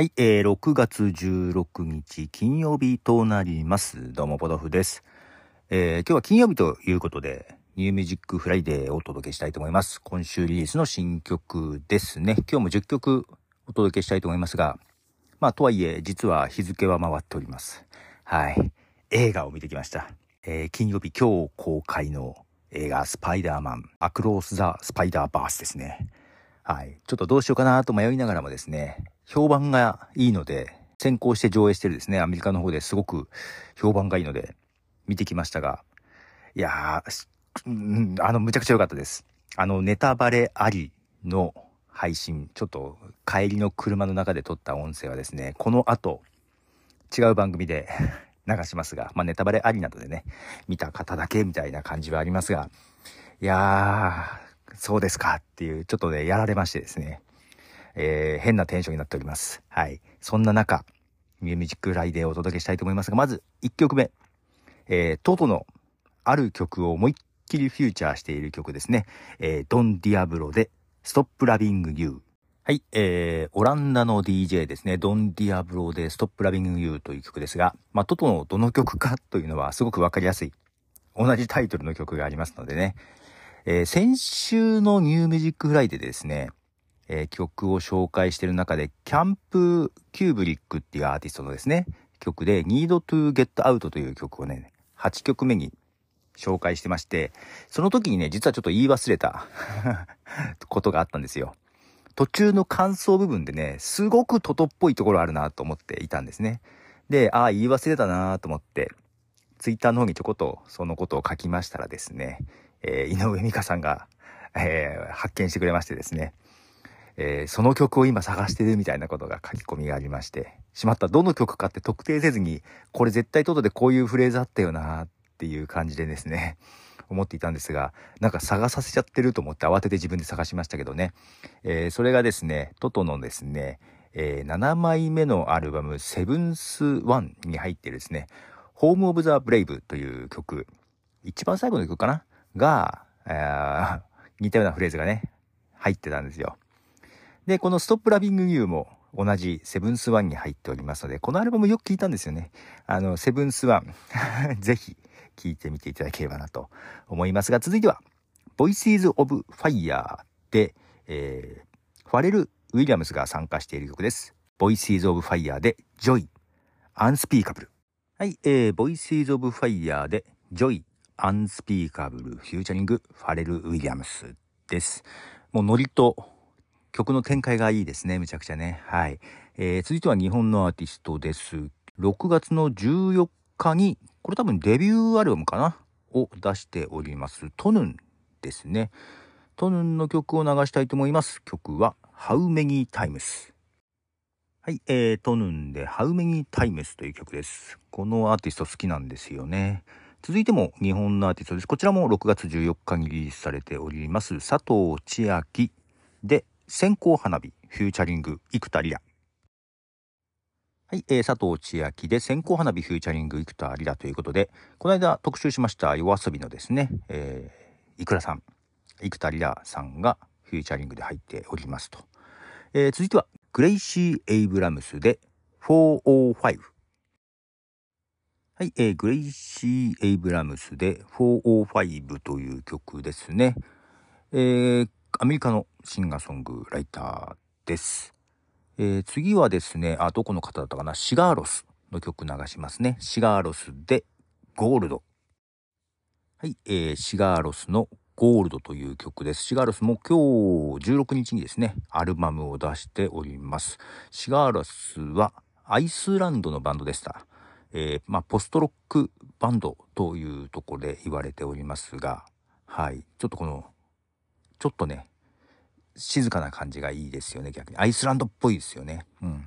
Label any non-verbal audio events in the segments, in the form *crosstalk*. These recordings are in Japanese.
はい、えー、6月16日金曜日となります。どうも、ポドフです。えー、今日は金曜日ということで、 New Music Friday をお届けしたいと思います。今週リリースの新曲ですね。今日も10曲お届けしたいと思いますが、まあ、とはいえ、実は日付は回っております。はい。映画を見てきました。えー金曜日今日公開の映画スパイダーマン、 Across the Spider-Verse ですね。はい。ちょっとどうしようかなと迷いながらもですね、評判がいいので、先行して上映してるですね、アメリカの方ですごく評判がいいので、見てきましたが、いやー、あの、むちゃくちゃ良かったです。あの、ネタバレありの配信、ちょっと帰りの車の中で撮った音声はですね、この後、違う番組で *laughs* 流しますが、まあ、ネタバレありなどでね、見た方だけみたいな感じはありますが、いやー、そうですかっていう、ちょっとね、やられましてですね、えー変なテンションになっております。はい。そんな中、 Music Friday をお届けしたいと思いますが、まず1曲目、えートトのある曲を思いっきりフィーチャーしている曲ですね。えードン・ディアブロで、 Stop Loving You。はい、えー、オランダの DJ ですね、ドン・ディアブロで、 Stop Loving You という曲ですが、まあ、トトのどの曲かというのはすごくわかりやすい。同じタイトルの曲がありますのでね。えー先週の New Music Friday でですね、えー曲を紹介してる中で、キャンプ・キューブリックっていうアーティストのですね、曲で、Need to Get Out という曲をね、8曲目に紹介してまして、その時にね、実はちょっと言い忘れた *laughs* ことがあったんですよ。途中の感想部分でね、すごくトトっぽいところあるなと思っていたんですね。で、ああ、言い忘れたなと思って、ツイッターの方にちょこっとそのことを書きましたらですね、えー井上美香さんが、えー発見してくれましてですね、えーその曲を今探してるみたいなことが書き込みがありまして、しまった、どの曲かって特定せずに、これ絶対トトでこういうフレーズあったよなっていう感じでですね、*laughs* 思っていたんですが、なんか探させちゃってると思って慌てて自分で探しましたけどね、えーそれがですね、トトのですね、えー7枚目のアルバム、セブンスワンに入ってるですね、ホームオブザブレイブという曲、一番最後の曲かな？が、えー似たようなフレーズがね、入ってたんですよ。で、このストップラビングユーも同じセブンスワンに入っておりますので、このアルバムよく聞いたんですよね。あの、セブンスワン、*laughs* ぜひ聞いてみていただければなと思いますが、続いては、Voices of Fire で、えーファレル・ウィリアムスが参加している曲です。Voices of Fire で Joy Unspeakable。はい、えー、Voices of Fire で Joy Unspeakable フューチャリングファレル・ウィリアムスです。もうノリと曲の展開がいいですね。むちゃくちゃね。はい。えー、続いては日本のアーティストです。6月の14日に、これ多分デビューアルバムかな？を出しております。トヌンですね。トヌンの曲を流したいと思います。曲は How Many Times。はい、えー、トヌンで How Many Times という曲です。このアーティスト好きなんですよね。続いても日本のアーティストです。こちらも6月14日にリリースされております。佐藤千秋で線香花火フューチャリング生田リラ。はい、えー、佐藤千秋で線香花火フューチャリング生田リラということで、この間特集しました YOASOBI のですね、えー、 ikuraさん、幾田りらさんがフィーチャリングで入っておりますと。えー続いては、グレイシー・エイブラムスで405。はい、えーグレイシー・エイブラムスで405という曲ですね。えーアメリカのシンガーソングライターです。えー次はですね、あ、どこの方だったかな、シガーロスの曲流しますね。シガーロスでゴールド。はい、えーシガーロスのゴールドという曲です。シガーロスも今日16日にですね、アルバムを出しております。シガーロスはアイスランドのバンドでした。えーまあ、ポストロックバンドというところで言われておりますが、はい、ちょっとこの、ちょっとね、静かな感じがいいですよね、逆に。アイスランドっぽいですよね。うん。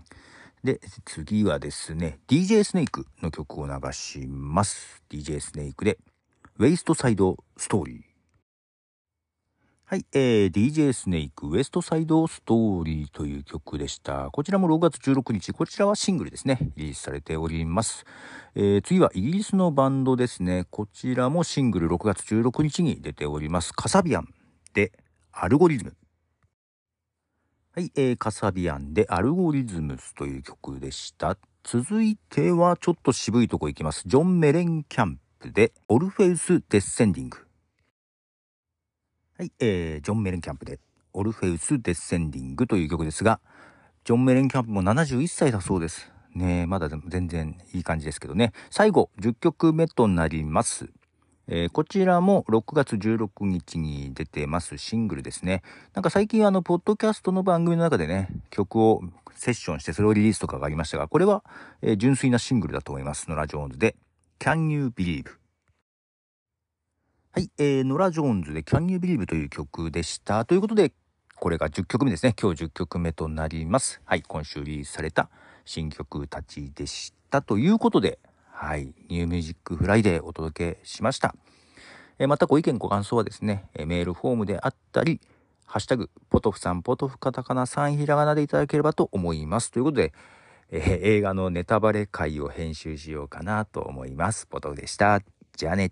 で、次はですね、DJ スネークの曲を流します。DJ スネークで、ウェイストサイドストーリー。はい、えー、DJ スネークウエストサイドストーリーという曲でした。こちらも6月16日、こちらはシングルですね、リリースされております。えー、次はイギリスのバンドですね。こちらもシングル6月16日に出ております。カサビアンでアルゴリズム。はい、えー、カサビアンでアルゴリズムスという曲でした。続いてはちょっと渋いとこ行きます。ジョン・メレンキャンプでオルフェウス・デッセンディング。はい、えー、ジョン・メレンキャンプでオルフェウス・デッセンディングという曲ですが、ジョン・メレンキャンプも71歳だそうです。ねまだ全然いい感じですけどね。最後、10曲目となります。えー、こちらも6月16日に出てますシングルですね。なんか最近あの、ポッドキャストの番組の中でね、曲をセッションしてそれをリリースとかがありましたが、これは、えー、純粋なシングルだと思います。ノラ・ジョーンズで Can You Believe? はい、えー、ノラ・ジョーンズで Can You Believe という曲でした。ということで、これが10曲目ですね。今日10曲目となります。はい、今週リリースされた新曲たちでした。ということで、はい、 New Music Friday お届けしました。えまたご意見ご感想はですね、えメールフォームであったり、ハッシュタグ、ポトフさん、ポトフカタカナ3ひらがなでいただければと思います。ということで、えー、映画のネタバレ回を編集しようかなと思います。ポトフでした。じゃあね。